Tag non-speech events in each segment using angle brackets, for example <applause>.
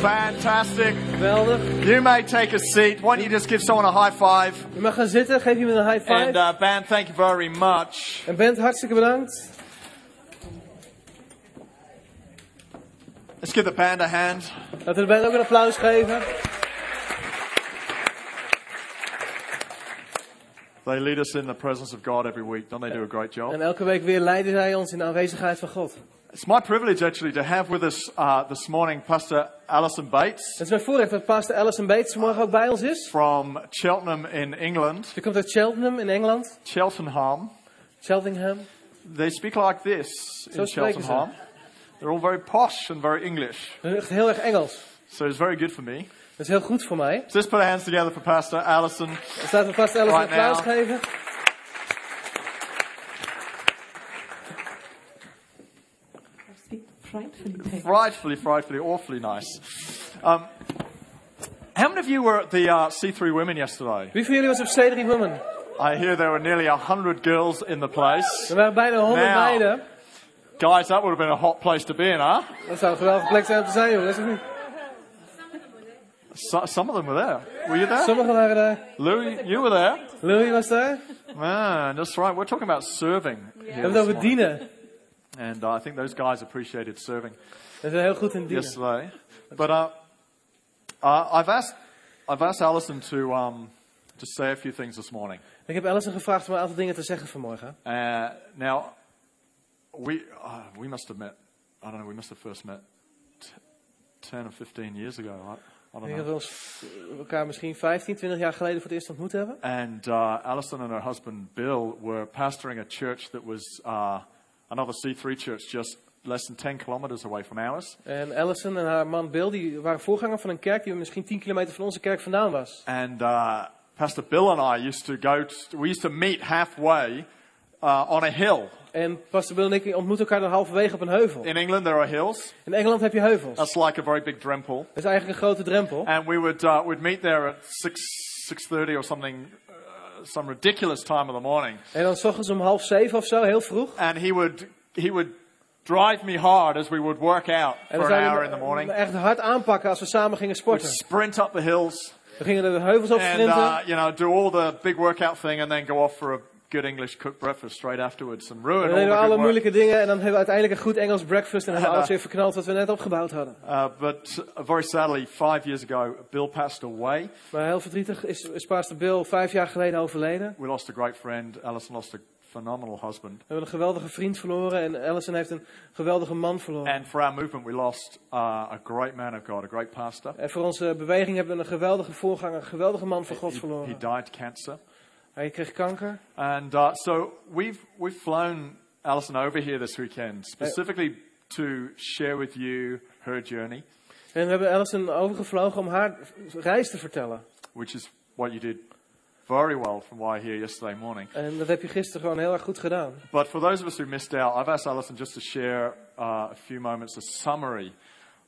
Fantastic. Geweldig. You may take a seat. Why don't you just give someone a high five? Je mag gaan zitten, geef iemand een high five. And uh, band, thank you very much. En Bent, hartstikke bedankt. Let's give the band a hand. Laten we de band ook een applaus geven. They lead us in the presence of God every week. Don't they do a great job? En elke week weer leiden zij ons in de aanwezigheid van God. It's my privilege actually to have with us uh, this morning Pastor Alison Bates Het is mijn voorrecht dat pastor Alison Bates vanmorgen ook bij ons is. from Cheltenham in England. Ze komt uit Cheltenham in Engeland. Cheltenham. Cheltenham. They speak like this Zo in. Cheltenham. They're all very posh and very English. Echt heel erg Engels. So it's very good for me. Dat is heel goed voor mij. So let's put our hands together for Pastor Alison. Dus laten we pastor Alison Right applaus now. geven. Frightfully painful. Frightfully, frightfully, awfully nice. Um, how many of you were at the uh, C3 Women yesterday? Wie van jullie was op C3 Women? I hear there were nearly 100 girls in the place. Er waren bijna 100 Nou. meiden. Guys, that would have been a hot place to be in, huh? Dat zou een geweldige plek zijn om te zijn, jongens. Of niet? So, some of them were there. Were you there? Sommigen waren daar. Louis, you were there. Louis was daar. Man, that's right. We're talking about serving. We here hebben this het over morning. dienen. And uh, I think those guys appreciated serving We heel goed in yesterday. But uh, uh, I've asked I've asked Alison to um, to say a few things this morning. Ik heb Alison gevraagd om een aantal dingen te zeggen vanmorgen. Uh, now, we uh, we must have met. I don't know. We must have first met t- ten or fifteen years ago. I, I Ik don't denk dat know. we ons elkaar misschien 15, 20 jaar geleden voor het eerst ontmoet hebben. And uh, Alison and her husband Bill were pastoring a church that was uh, another C3 church just less than 10 kilometers away from ours. En Alison en haar man Bill die waren voorganger van een kerk die misschien 10 kilometer van onze kerk vandaan was. And uh, Pastor Bill and I used to go, to, we used to meet halfway uh, on a hill. En pastor Bill en ik ontmoeten elkaar dan halverwege op een heuvel. In England, there are hills. In Engeland heb je heuvels. Dat That's like a very big drempel. is eigenlijk een grote drempel. And we would, uh, would meet there at 6, 6.30 or something, some ridiculous time of the morning. En dan s ochtends om half zeven of zo, heel vroeg. And he would, he would drive me hard as we would work out En for an hour in the morning. echt hard aanpakken als we samen gingen We'd sporten. sprint up the hills We gingen de heuvels op and, sprinten. uh, you know, do all the big workout thing and then go off for a good English cooked breakfast straight afterwards and ruin En all we the alle good work. moeilijke dingen en dan hebben we uiteindelijk een goed Engels breakfast en dan hebben we <laughs> alles weer verknald wat we net opgebouwd hadden. Uh, but uh, very sadly, five years ago, Bill passed away. Maar heel verdrietig is, is pastor Bill vijf jaar geleden overleden. We lost a great friend. Alison lost a phenomenal husband. We hebben een geweldige vriend verloren en Alison heeft een geweldige man verloren. And for our movement, we lost uh, a great man of God, a great pastor. En voor onze beweging hebben we een geweldige voorganger, een geweldige man van God He, verloren. he died cancer. Hij kreeg kanker. And uh, so we've, we've flown Alison over here this weekend specifically to share with you her journey, En we hebben Alison overgevlogen om haar reis te vertellen. which is what you did very well from what I hear yesterday morning. En dat heb je gisteren gewoon heel erg goed gedaan. But for those of us who missed out, I've asked Alison just to share uh, a few moments, a summary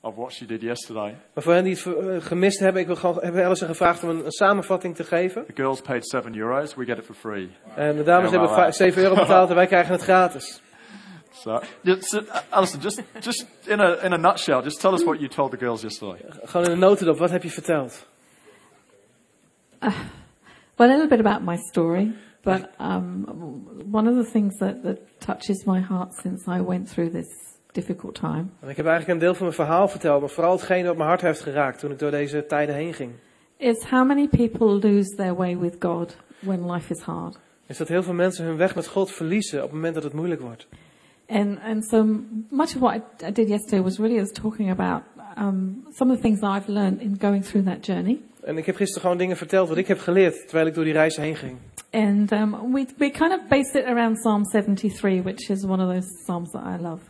of what she did yesterday. Maar voor hen die het eh, gemist hebben, ik wil gewoon, hebben Alison gevraagd om een, een samenvatting te geven. The girls paid seven euros. We get it for free. En de dames Ja, maar hebben waar. 7 euro betaald en wij krijgen het gratis. <laughs> So, just, uh, Alison, just, just in a, in a nutshell, just tell us what you told the girls yesterday. Gewoon in een notendop, wat heb je verteld? Well, a little bit about my story, but um, one of the things that, that touches my heart since I went through this difficult time En ik heb eigenlijk een deel van mijn verhaal verteld, maar vooral hetgene wat mijn hart heeft geraakt toen ik door deze tijden heen ging. is how many people lose their way with God when life is hard. Is dat heel veel mensen hun weg met God verliezen op het moment dat het moeilijk wordt. And and so much of what I, I did yesterday was really was talking about um, some of the things that I've learned in going through that journey. En ik heb gisteren gewoon dingen verteld wat ik heb geleerd terwijl ik door die reis heen ging. And um, we we kind of based it around Psalm 73, which is one of those psalms that I love.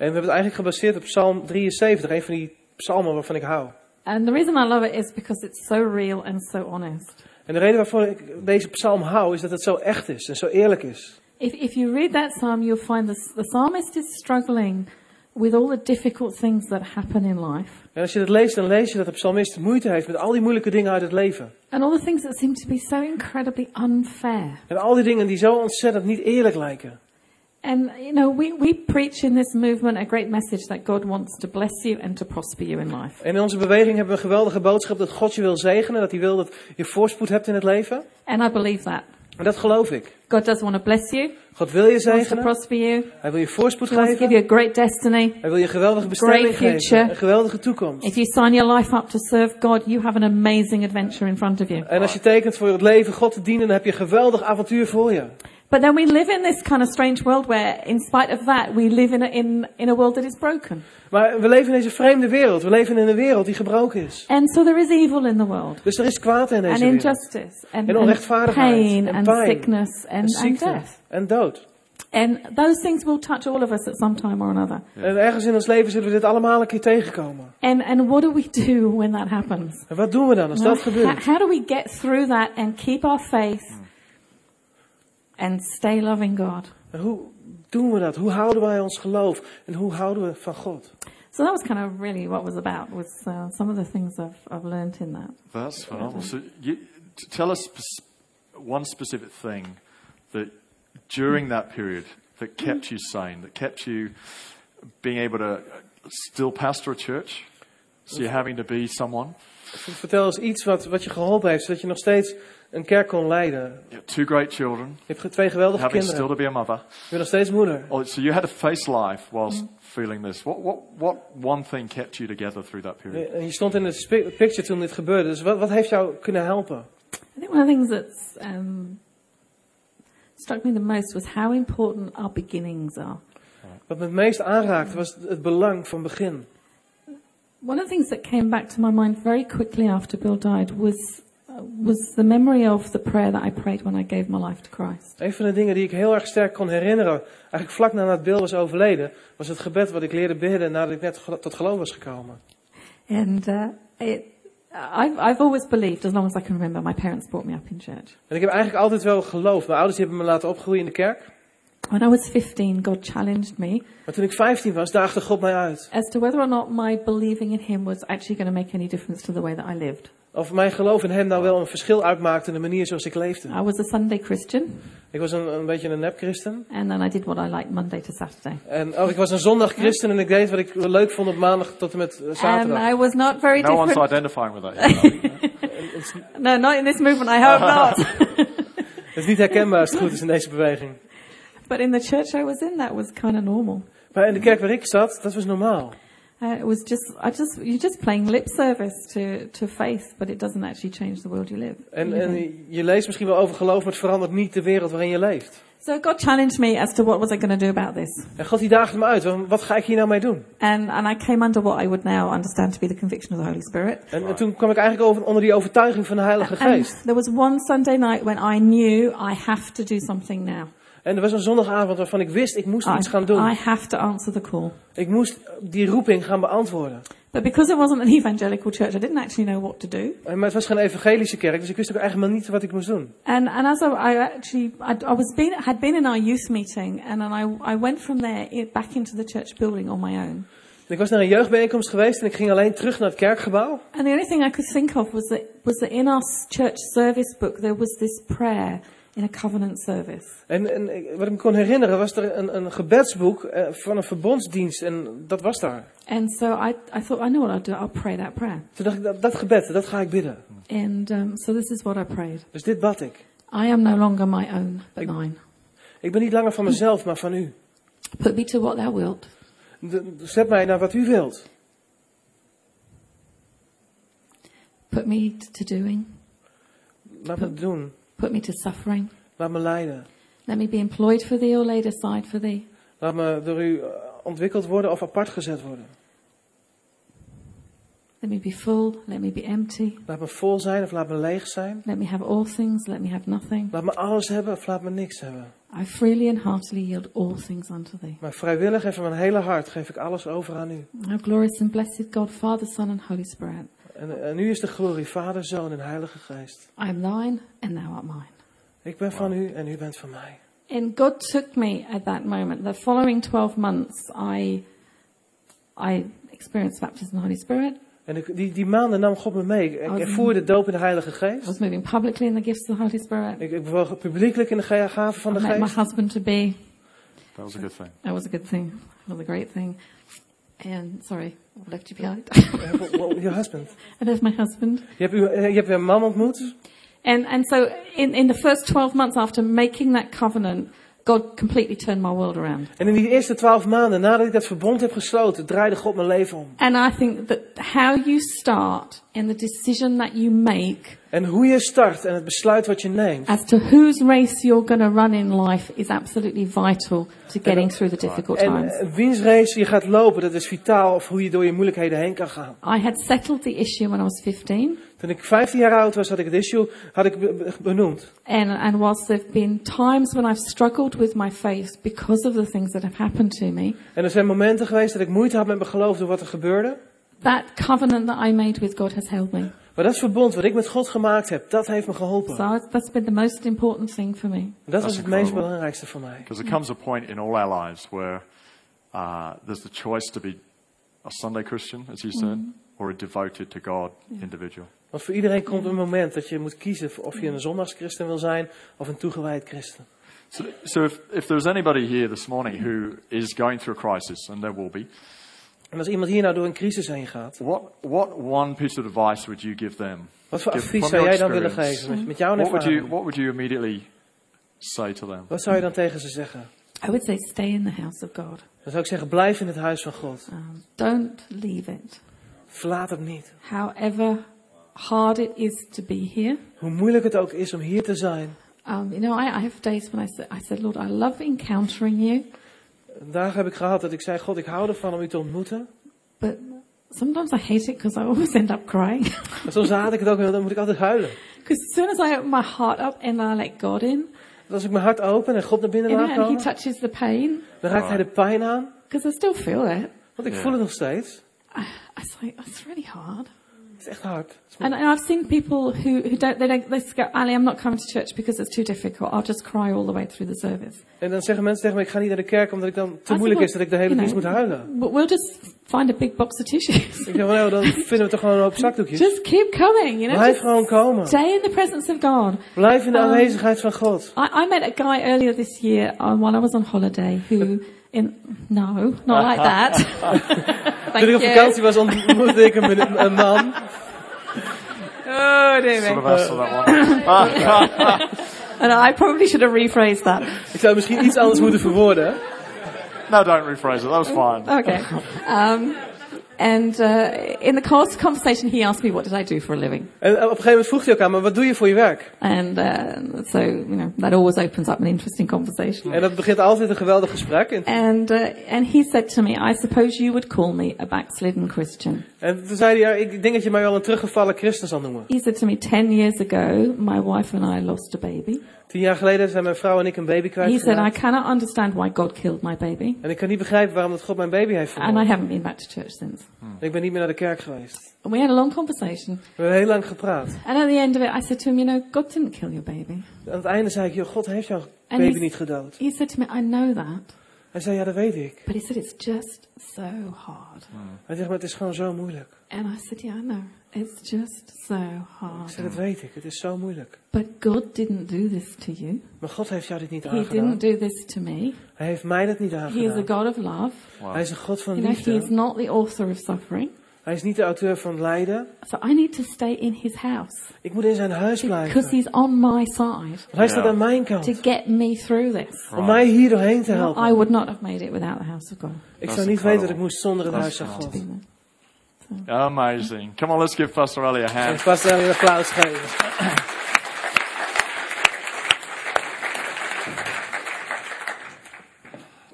En we hebben het eigenlijk gebaseerd op Psalm 73, een van die psalmen waarvan ik hou. And the reason I love it is because it's so real and so honest. En de reden waarvoor ik deze psalm hou is dat het zo echt is en zo eerlijk is. If, if you read that psalm, you'll find the, the psalmist is struggling with all the difficult things that happen in life En als je dat leest, dan lees je dat de psalmist moeite heeft met al die moeilijke dingen uit het leven. and all the things that seem to be so incredibly unfair. En al die dingen die zo ontzettend niet eerlijk lijken. And, you know, we, we preach in this movement a great message that God wants to bless you and to prosper you in life. En in onze beweging hebben we een geweldige boodschap dat God je wil zegenen, dat hij wil dat je voorspoed hebt in het leven. And I believe that. En dat geloof ik. God does want to bless you, God wil je wants to zegenen, prosper you, hij wil je voorspoed He to give geven, you a great destiny. hij wil je geweldige bestemming future. geven, een geweldige toekomst. If you sign your life up to serve God, you have an amazing adventure in front of you. En als je tekent voor het leven God te dienen, dan heb je een geweldig avontuur voor je. But then we live in this kind of strange world where, in spite of that, we live in a, in, in a world that is broken. Maar we leven in deze vreemde wereld. We leven in een wereld die gebroken is. And so there is evil in the world. Dus er is kwaad in And deze wereld. injustice. And, En and onrechtvaardigheid. pain. En And pijn. sickness. En And, and ziekte. death. En dood. And those things will touch all of us at some time or another. En ergens in ons leven zullen we dit allemaal een keer tegenkomen. And, and what do we do when that happens? En wat doen we dan als Well, dat gebeurt? how do we get through that and keep our faith and stay loving God? En hoe doen we dat? Hoe houden wij ons geloof? En hoe houden we van God? So that was kind of really what it was about, was uh, some of the things I've, I've learned in that. That's phenomenal. So, you, t- tell us spe- one specific thing that during that period that kept you sane, that kept you being able to uh, still pastor a church. So you're having to be someone. Vertel eens iets wat, wat je geholpen heeft, zodat je nog steeds een kerk kon leiden. You have two great children, Je hebt twee geweldige having kinderen. still to be a mother. Je bent nog steeds moeder. Oh, so you had to face life whilst feeling this. What, what, what one thing kept you together through that period? En je stond in het picture toen dit gebeurde. Dus wat, wat heeft jou kunnen helpen? I think one of the things that's um, struck me the most was how important our beginnings are. Wat me het meest aanraakte was het belang van begin. One of the things that came back to my mind very quickly after Bill died was was the memory of the prayer that I prayed when I gave my life to Christ. Een van de dingen die ik heel erg sterk kon herinneren, eigenlijk vlak nadat Bill was overleden, was het gebed wat ik leerde bidden nadat ik net tot geloof was gekomen. And uh, it, I've, I've always believed, as long as I can remember, my parents brought me up in church. En ik heb eigenlijk altijd wel geloofd. Mijn ouders hebben me laten opgroeien in de kerk. When I was 15, God challenged me Maar toen ik 15 was, daagde God mij uit. as to whether or not my believing in Him was actually going to make any difference to the way that I lived. Of mijn geloof in hem nou wel een verschil uitmaakte in de manier zoals ik leefde. I was a Sunday Christian, Ik was een, een beetje een nep-christen. and then I did what I liked Monday to Saturday. En oh, ik was een zondag-christen en ik deed wat ik leuk vond op maandag tot en met eh, And zaterdag. I was not very No one's different. identifying with that. <laughs> No, not in this movement, I hope not. <laughs> Het is niet herkenbaar als het goed is in deze beweging. But in the church I was in, that was kind of normal. Maar in de kerk waar ik zat, dat was normaal. Uh, it was just, I just, you're just playing lip service to, to faith, but it doesn't actually change the world you live. En, en je leest misschien wel over geloof, maar het verandert niet de wereld waarin je leeft. So God challenged me as to what was I going to do about this. En God die daagde me uit, wat, ga ik hier nou mee doen? And, and I came under what I would now understand to be the conviction of the Holy Spirit. En, en toen kwam ik eigenlijk over, onder die overtuiging van de Heilige And Geest. there was one Sunday night when I knew I have to do something now. En er was een zondagavond waarvan ik wist, ik moest I, iets gaan doen. I have to answer the call. Ik moest die roeping gaan beantwoorden. But because it wasn't an evangelical church, I didn't actually know what to do. En- Maar het was geen evangelische kerk, dus ik wist ook eigenlijk maar niet wat ik moest doen. And, and as I, I actually, I, I was been, had been in our youth meeting, and then I, I went from there back into the church building on my own. Ik was naar een jeugdbijeenkomst geweest en ik ging alleen terug naar het kerkgebouw. And the only thing I could think of was that, was that in our church service book there was this prayer in a covenant service. En, en wat ik me kon herinneren was er een, een gebedsboek eh, van een verbondsdienst en dat was daar. And so I, I thought, I know what I'll do. I'll pray that prayer. Toen dacht ik, dat, dat gebed, dat ga ik bidden. And um, so this is what I prayed. Dus dit bad ik. I am no longer my own, but Ik- thine. Ik ben niet langer van mezelf, maar van u. Put me to what thou wilt. De- zet mij naar wat u wilt. Put me to doing. Laat me het doen. Put me to suffering. Laat me leiden. Let me be employed for thee or laid aside for thee. Laat me door u eh, ontwikkeld worden of apart gezet worden. Let me be full. Let me be empty. Laat me vol zijn of laat me leeg zijn. Let me have all things. Let me have nothing. Laat me alles hebben of laat me niks hebben. I freely and heartily yield all things unto thee. Maar vrijwillig en van mijn hele hart geef ik alles over aan u. O glorious and blessed God, Father, Son, and Holy Spirit. En, en u is de glorie, Vader, Zoon en Heilige Geest. I am thine, and thou art mine. Ik ben van u en u bent van mij. And God took me at that moment. The following 12 months, I, I experienced baptism in the Holy Spirit. En ik, die, die maanden nam God me mee. Ik ervoer de doop in de Heilige I Geest. was moving publicly in the gifts of the Holy Spirit. Ik, ik bewoog publiekelijk in de ga- gave van I de met my Geest. husband to be. That was a good thing. That was a good thing. That was a great thing. And sorry, I left you behind. Your <laughs> husband. and there's my husband. Je hebt, u, eh, je hebt weer een man ontmoet. And and so in, in the first 12 months after making that covenant, God completely turned my world around. En in die eerste twaalf maanden nadat ik dat verbond heb gesloten, draaide God mijn leven om. And I think that how you start and the decision that you make En hoe je start en het besluit wat je neemt. as to whose race you're going to run in life is absolutely vital to getting through the difficult En times. eh, wiens race je gaat lopen, dat is vitaal of hoe je door je moeilijkheden heen kan gaan. I had settled the issue when I was 15. Toen ik 15 jaar oud was, had ik het issue had ik be- be- benoemd. And, and whilst there have been times when I've struggled with my faith because of the things that have happened to me, En er zijn momenten geweest dat ik moeite had met mijn geloof door wat er gebeurde. That covenant that I made with God has held me. Maar dat verbond wat ik met God gemaakt heb, dat heeft me geholpen. So that's been the most important thing for me. En dat was is het meest belangrijkste voor mij. Because there comes a point in all our lives where uh, there's the choice to be a Sunday Christian, as you said, or a devoted to God individual. Want voor iedereen komt een moment dat je moet kiezen of je een zondagschristen wil zijn of een toegewijd christen. So, so if, if there's anybody here this morning who is going through a crisis, and there will be, En als iemand hier nou door een crisis heen gaat, what, what one piece of advice would you give them? wat voor Give advies zou jij dan willen geven met, met jouw What would, you, what would you immediately say to them? Wat zou je dan tegen ze zeggen? I would say stay in the house of God. Dan zou ik zeggen, blijf in het huis van God. Um, don't leave it. Verlaat het niet. However hard it is to be here. Hoe moeilijk het ook is om hier te zijn. Um, you know, I, I have days when I said, I said, Lord, I love encountering you, Dagen heb ik gehad dat ik zei, God, ik hou ervan om u te ontmoeten. but sometimes I hate it because I always end up crying. <laughs> Maar soms haat ik het ook en dan moet ik altijd huilen. Because as soon as I open my heart up and I let God in, Want als ik mijn hart open en God naar binnen laat know, and He komen, touches the pain, dan raakt hij de pijn aan. because I still feel it. Want ik Ja. voel het nog steeds. I, it's like, it's really hard. Echt hard. And, and I've seen people who, who don't, they don't, they go, Ali, I'm not coming to church because it's too difficult. I'll just cry all the way through the service. En dan zeggen mensen tegen me, ik ga niet naar de kerk omdat ik dan te I moeilijk is dat ik de hele dienst moet huilen. But we'll just find a big box of tissues. Ik zeg, nou, dan <laughs> vinden we toch gewoon een hoop zakdoekjes. just keep coming, you know. Blijf Just gewoon komen. stay in the presence of God. Blijf in de Um, aanwezigheid van God. I, I met a guy earlier this year uh, while I was on holiday who, in no, not like that. <laughs> Thank Toen ik op you. vakantie was, ontmoette ik een, een man. Oh dear Sort me. of answer that one. <laughs> And I probably should have rephrased that. Ik zou misschien iets anders moeten verwoorden. no, don't rephrase it. That was fine. Okay. Um, and uh, in the course of conversation, he asked me, "What did I do for a living?" En op een gegeven moment vroeg hij ook aan me, wat doe je voor je werk? And uh, so, you know, that always opens up an interesting conversation. En dat begint altijd een geweldig gesprek. And uh, and he said to me, "I suppose you would call me a backslidden Christian." En toen zei hij, ja, ik denk dat je mij wel een teruggevallen christen zal noemen. He said to me, 10 years ago, my wife and I lost a baby. Tien jaar geleden zijn mijn vrouw en ik een baby He said, I kwijtgeraakt. cannot understand why God killed my baby. En ik kan niet begrijpen waarom dat God mijn baby heeft And I vermoord. haven't been back to church since. Ik ben niet meer naar de kerk geweest. And we had a long conversation. We hebben heel lang gepraat. And at the end of it, I said to him, You know, God didn't kill your baby. Aan het einde zei ik, joh, God heeft jouw baby niet gedood. He said to me, I know that. Hij zei, ja, dat weet ik. But he said, It's just so hard. Hij zegt, maar het is gewoon zo moeilijk. And I said, Yeah, I know. It's just so Ik hard. zei, dat weet ik. Het is zo moeilijk. But God didn't do this to you. Maar God heeft jou dit niet He aangedaan. didn't do this to me. Hij heeft mij dat niet He is a. God of love. Hij is een God van You know, He is liefde. not the author of suffering. Hij is niet de auteur van lijden. So I need to stay in His house. Ik moet in zijn huis blijven. Because Want he's on my side hij staat aan mijn to kant. get me through this. Om mij hier doorheen te I helpen. would not have made it without the house of God. Ik Dat zou niet weten incredible. ik moest zonder het Dat huis is van. God. Amazing. Come on, let's give Pastor Ali a hand. vast wel een applaus geven.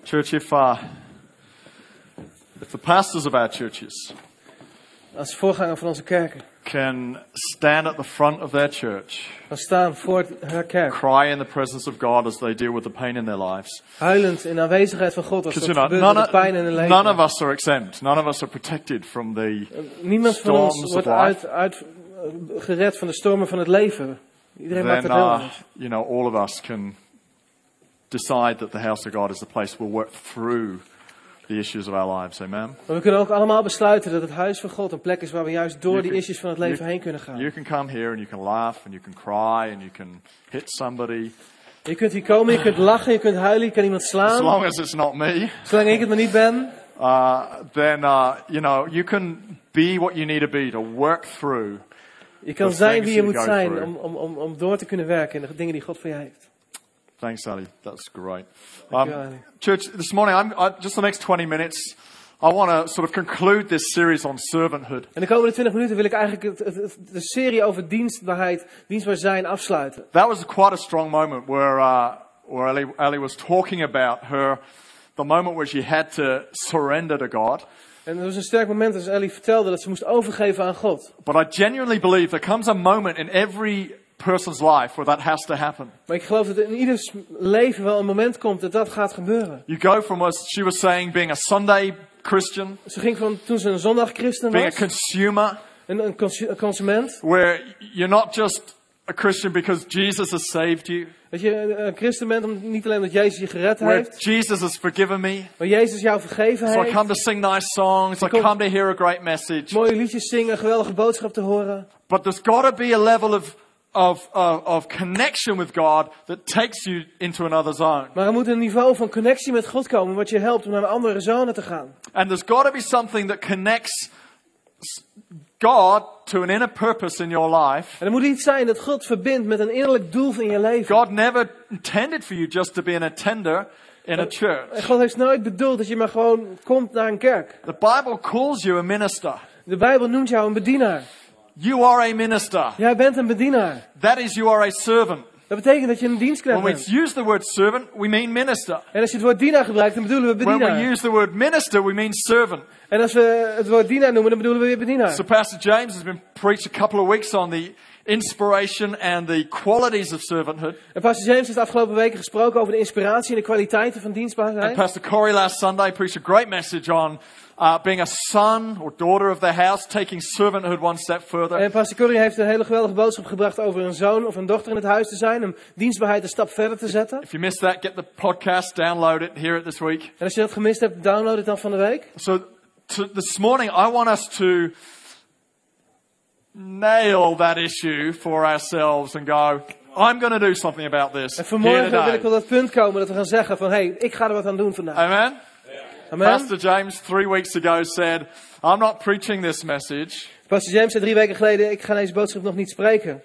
Church, if, uh, if the pastors of our churches Als voorganger van onze kerken. can stand at the front of their church, Dan staan voor haar kerk. cry in the presence of God as they deal with the pain in their lives. Huilend in aanwezigheid van God. Als know, gebeurt none, met de pijn in hun leven. none of us are exempt. None of us are protected from the. Niemand van ons wordt uit, uit, gered van de stormen van het leven. Iedereen maakt Then, het heel uh, you know, all of us can decide that the house of God is the place we'll work through the issues of our lives. Amen. Maar we kunnen ook allemaal besluiten dat het huis van God een plek is waar we juist door You die can- issues van het leven you- heen kunnen gaan. You can come here and you can laugh and you can cry and you can hit somebody. Je kunt hier komen, je kunt lachen, je kunt huilen, je kan iemand as slaan. long as it's not me, Zolang ik het maar niet ben. uh, then uh, you know you can be what you need to be to work through. Je kan zijn wie je moet zijn om, om, om door te kunnen werken in de dingen die God voor je heeft. Thanks, Ali. That's great. Um, church, this morning, I'm I, just the next 20 minutes. I want to sort of conclude this series on servanthood. En de komende 20 minuten wil ik eigenlijk het, het- het- de serie over dienstbaarheid, dienstbaar zijn afsluiten. That was quite a strong moment where uh, where Ali, Ali was talking about her, the moment where she had to surrender to God. En het was een sterk moment als Ellie vertelde dat ze moest overgeven aan God. But I genuinely believe there comes a moment in every person's life where that has to happen. Maar ik geloof dat in ieders leven wel een moment komt dat dat gaat gebeuren. You go from, as she was saying, being a Sunday Christian, Ze ging van toen ze een zondag christen being a was, consumer, een, een consu- consument. where you're not just a Christian because Jesus has saved you, Dat je een christen bent om, niet alleen omdat Jezus je gered where heeft, Jesus has forgiven me. maar Jezus jou vergeven So I heeft. come to sing nice songs, I come to hear a great message. Mooie liedjes zingen, een geweldige boodschap te horen. But there's got to be a level of, of, of, of connection with God that takes you into another zone. Maar er moet een niveau van connectie met God komen wat je helpt om naar een andere zone te gaan. And there's got to be something that connects God to an inner purpose in your life. En er moet iets zijn dat God verbindt met een innerlijk doel van je leven. God never intended for you just to be an attender in a En church. God heeft nooit bedoeld dat je maar gewoon komt naar een kerk. The Bible calls you a minister. De Bijbel noemt jou een bedienaar. You are a minister. Jij bent een bedienaar. That is, you are a servant. Dat betekent dat je een dienstknecht When we use the word servant, we mean minister. En als je het woord dienaar gebruikt, dan bedoelen we When we use the word minister, we mean servant. En als we het woord dienaar noemen, dan bedoelen we weer bedienaar. So Pastor James has been preached a couple of weeks on the inspiration and the qualities of servanthood. En pastor James heeft afgelopen weken gesproken over de inspiratie en de kwaliteiten van dienstbaarheid. And. Pastor Corey last Sunday preached a great message on uh, being a son or daughter of the house, taking servanthood one step further. En pastor Corrie heeft een hele geweldige boodschap gebracht over een zoon of een dochter in het huis te zijn. Om dienstbaarheid een stap verder te zetten. If you missed that, get the podcast, download it, hear it this week. En als je dat gemist hebt, download het dan van de week. So to, this morning, I want us to nail that issue for ourselves and go, I'm going to do something about this En vanmorgen wil ik op dat punt komen dat we gaan zeggen van, hey, ik ga er wat aan doen vandaag. Amen? Amen. Pastor James three weeks ago said, I'm not preaching this message Pastor James zei drie weken geleden, ik ga deze boodschap nog niet spreken.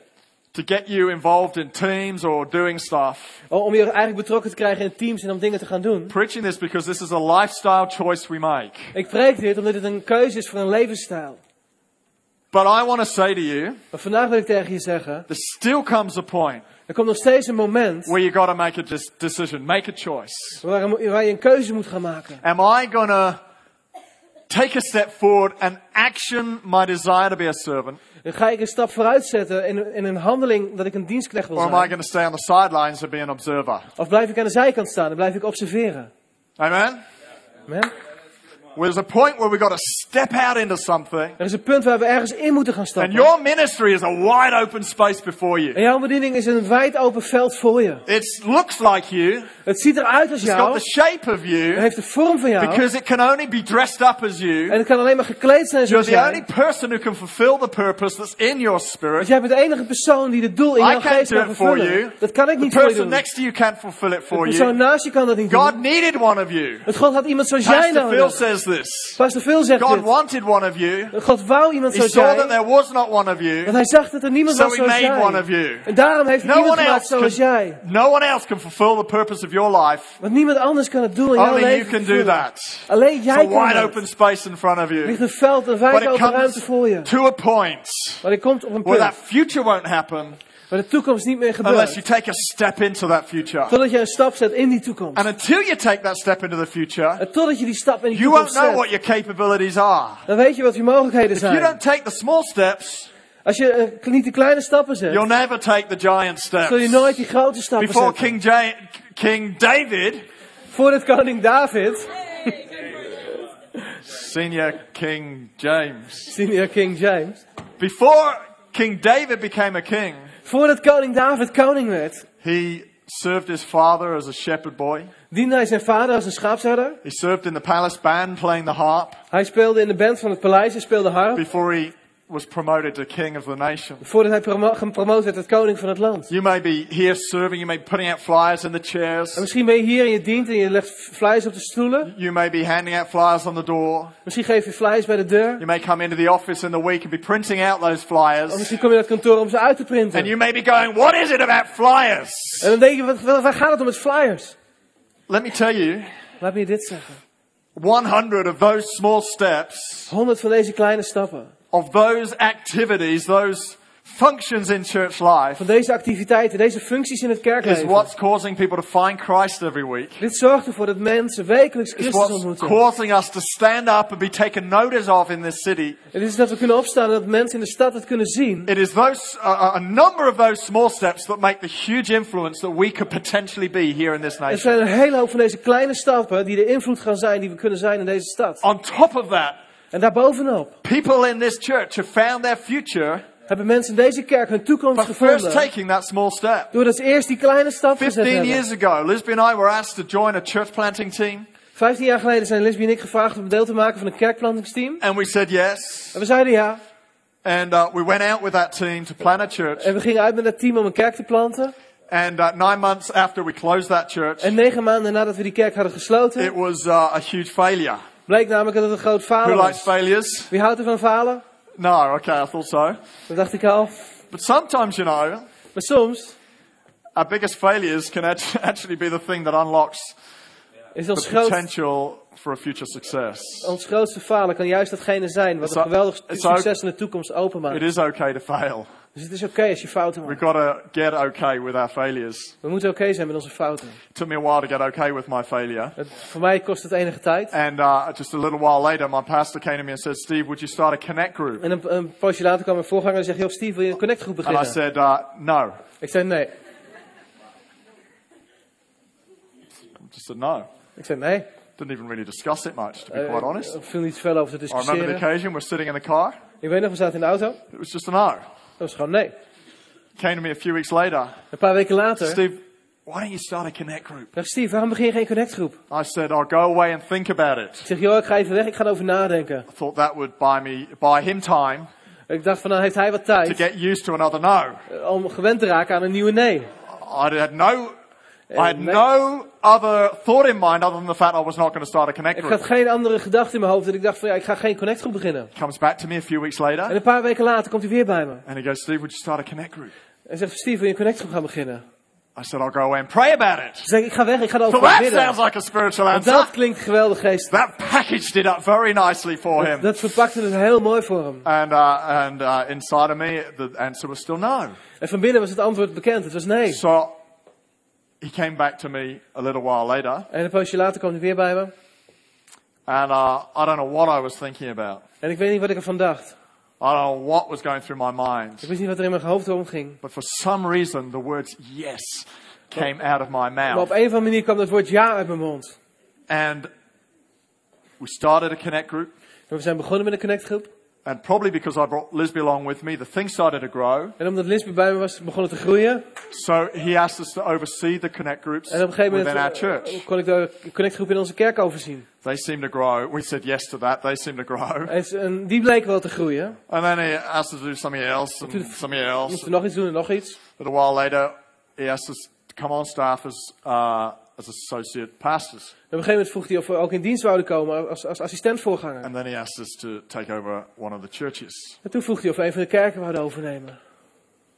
to get you involved in teams or doing stuff. Om je eigenlijk betrokken te krijgen in teams en om dingen te gaan doen. Preaching this because this is a lifestyle choice we make. Ik preek dit omdat het een keuze is voor een levensstijl. But I want to say to you, Maar vandaag wil ik tegen je zeggen, there still comes a point er komt nog steeds een moment where you got to make a decision, make a choice. waar, waar je een keuze moet gaan maken. Am I going to take a step forward and action my desire to be a servant? Dan ga ik een stap vooruit zetten in, in een handeling dat ik een dienstknecht wil Or am I zijn. going to stay on the sidelines and be an observer? Of blijf ik aan de zijkant staan en blijf ik observeren. Amen? Amen. There's a point where we've got to step out into something. Er is een punt waar we ergens in moeten gaan And stappen. your ministry is a wide open space before you. En jouw bediening is een wijd open veld voor je. It looks like you. Het ziet eruit als It's got jou. the shape of Het you. heeft de vorm van jou. Because it can only be dressed up as you. En het kan alleen maar gekleed zijn You're zoals the only jij. person who can fulfill the purpose that's in your Want spirit. jij bent de enige persoon die het doel in jouw geest kan vervullen. Dat kan ik The niet voor je person doen. next to you can't fulfill it De for persoon you. naast je kan dat niet God doen. needed one of you. Het God had iemand zoals jij Pastor Phil nodig. Says this. Pastor Phil zegt God dit. wanted one of you. God wou iemand He saw that there was not one of Want you. hij zag dat er niemand So was he zoals made one of you. En daarom heeft No iemand one gemaakt zoals jij. can, no one else can fulfill the purpose of your life. Want niemand anders kan het doel in jouw Only you can do that. Alleen jij kan wide open space in front of Er ligt you. een veld, een But wijd it open ruimte voor je. to a point Maar er komt op een where that future won't happen waar de toekomst niet meer unless gebeurt. you take a step into that future. Totdat je een stap zet in die toekomst. And until you take that step into the future, En totdat je die stap in die you won't toekomst know what zet. your capabilities are. Dan weet je wat je mogelijkheden If you zijn. don't take the small steps, Als je eh, niet de kleine stappen zet, you'll never take the giant steps. zul je nooit die grote stappen Before zetten. King, Ja- King David, Voordat koning David, senior King James, senior King James, before King David became a king, voordat koning David koning werd, he served his father as a shepherd boy. diende hij zijn vader als een schaapsherder. He served in the palace band playing the harp Hij speelde in de band van het paleis, hij speelde harp. before he was promoted to king of the nation. Voordat hij promo- gepromoot werd tot koning van het land. You may be here serving, you may be putting out flyers in the chairs. En misschien ben je hier en je dient en je legt flyers op de stoelen. You may be handing out flyers on the door. Misschien geef je flyers bij de deur. You may come into the office in the week and be printing out those Of flyers. misschien kom je naar het kantoor om ze uit te printen. And you may be going, what is it about flyers? En dan denk je, wat, waar gaat het om met flyers? Let me tell you, Laat me je dit zeggen. 100 of those small steps, Honderd van deze kleine stappen. Of those activities, those functions in church life, Van deze activiteiten, deze functies in het is kerkleven. what's causing people to find Christ every week. Dit zorgt ervoor dat mensen wekelijks Christus what's ontmoeten. causing us to stand up and be taken notice of in this city. Het is dat we kunnen opstaan en dat mensen in de stad het kunnen zien. It is those, a, a number of those small steps that make the huge influence that we could potentially be here in this Er nation. zijn een hele hoop van deze kleine stappen die de invloed gaan zijn die we kunnen zijn in deze stad. On top of that, En daarbovenop people in this church have found their future hebben mensen in deze kerk hun toekomst by first gevonden. taking that small step. Doordat ze eerst die kleine stap gezet 15 hebben. years ago, Lisby and I were asked to join a church planting team, Vijftien jaar geleden zijn Lisbie en ik gevraagd om deel te maken van een kerkplantingsteam. and we said yes. En we zeiden ja. And uh, we went out with that team to plant a church. En we gingen uit met dat team om een kerk te planten. And uh, nine months after we closed that church, En negen maanden nadat we die kerk hadden it gesloten, was uh, a huge failure. Bleek namelijk dat het een groot Who falen likes was. failures? Wie houdt er van falen? No, okay, I thought so. Dat dacht ik al. But sometimes, you know, Maar soms our biggest failures can act- <laughs> actually be the thing that unlocks is ons, the groot, potential for a future success. ons grootste falen kan juist datgene zijn wat It's een o- geweldig it's o- succes in de toekomst openmaakt. It is okay to fail. Dus het is oké als je fouten maakt. got to get okay with our failures. We moeten oké zijn met onze fouten. It took me a while to get okay with my failure. Het, voor mij kost het enige tijd. And uh, just a little while later, my pastor came to me and said, Steve, would you start a connect group? En een, een poosje later kwam mijn voorganger en zegt, joh Steve, wil je een connectgroep And I beginnen? said, uh, no. Ik zei nee. Just said no. Ik zei nee. Didn't even really discuss it much, to be Eh, quite honest. Er viel niet veel over te I remember the discussiëren. occasion, we're sitting in the car. Ik weet nog, we zaten in de auto. It was just a no. Dat was gewoon nee. Came to me a few weeks later. Een paar weken later Steve, why don't you start a connect group? Steve, waarom begin je geen connectgroep? I said, I'll go away and think about it. Ik zeg, joh, ik ga even weg, ik ga erover nadenken. I thought that would buy me, buy him time Ik dacht van, dan heeft hij wat to tijd get used to another no. eh, om gewend te raken aan een nieuwe nee. I had no, I had nee. no other thought in mind other than the fact I was not going to start a connect Ik group. had geen andere gedachte in mijn hoofd. En ik dacht van, ja, ik ga geen connectgroep beginnen. Comes back to me a few weeks En later een paar weken later komt hij weer bij me. and he goes, Steve, would you start a connect group? En zegt, Steve, wil je een connectgroep gaan beginnen? I said, I'll go away and pray about it. Ik zeg, ik ga weg, ik ga So erover that bidden. sounds like a spiritual En answer. dat klinkt geweldig geest. That packaged it up very nicely for him. Dat verpakte het heel mooi voor hem. And, uh, and uh, inside of me, the answer was still no. En van binnen was het antwoord bekend. Het was nee. So he came back to me a little while later, En een poosje later kwam hij weer bij me. and uh, I don't know what I was thinking about. En ik weet niet wat ik ervan dacht. I don't know what was going through my mind. Ik wist niet wat er in mijn hoofd omging. But for some reason, the words yes came out of my Maar op mouth. een of andere manier kwam dat woord ja uit mijn mond. And we started a connect group. En we zijn begonnen met een connectgroep. And probably because I brought Lisby along with me, the thing started to grow. En omdat Lisbeth bij me was, begon het te groeien. So he asked us to oversee the connect groups En op een gegeven within our moment church. eh, kon ik de connectgroep in onze kerk overzien. They seemed to grow. We said yes to that. They seemed to grow. <laughs> En En die bleek wel te groeien. And then he asked us to do something else and something else. moesten nog iets doen en nog iets. But A little while later, he asked us to come on staff as, uh, as associate pastors. En op een gegeven moment vroeg hij of we ook in dienst zouden komen als, als assistentvoorganger. And then he asked us to take over one of the churches. En toen vroeg hij of we een van de kerken wouden overnemen.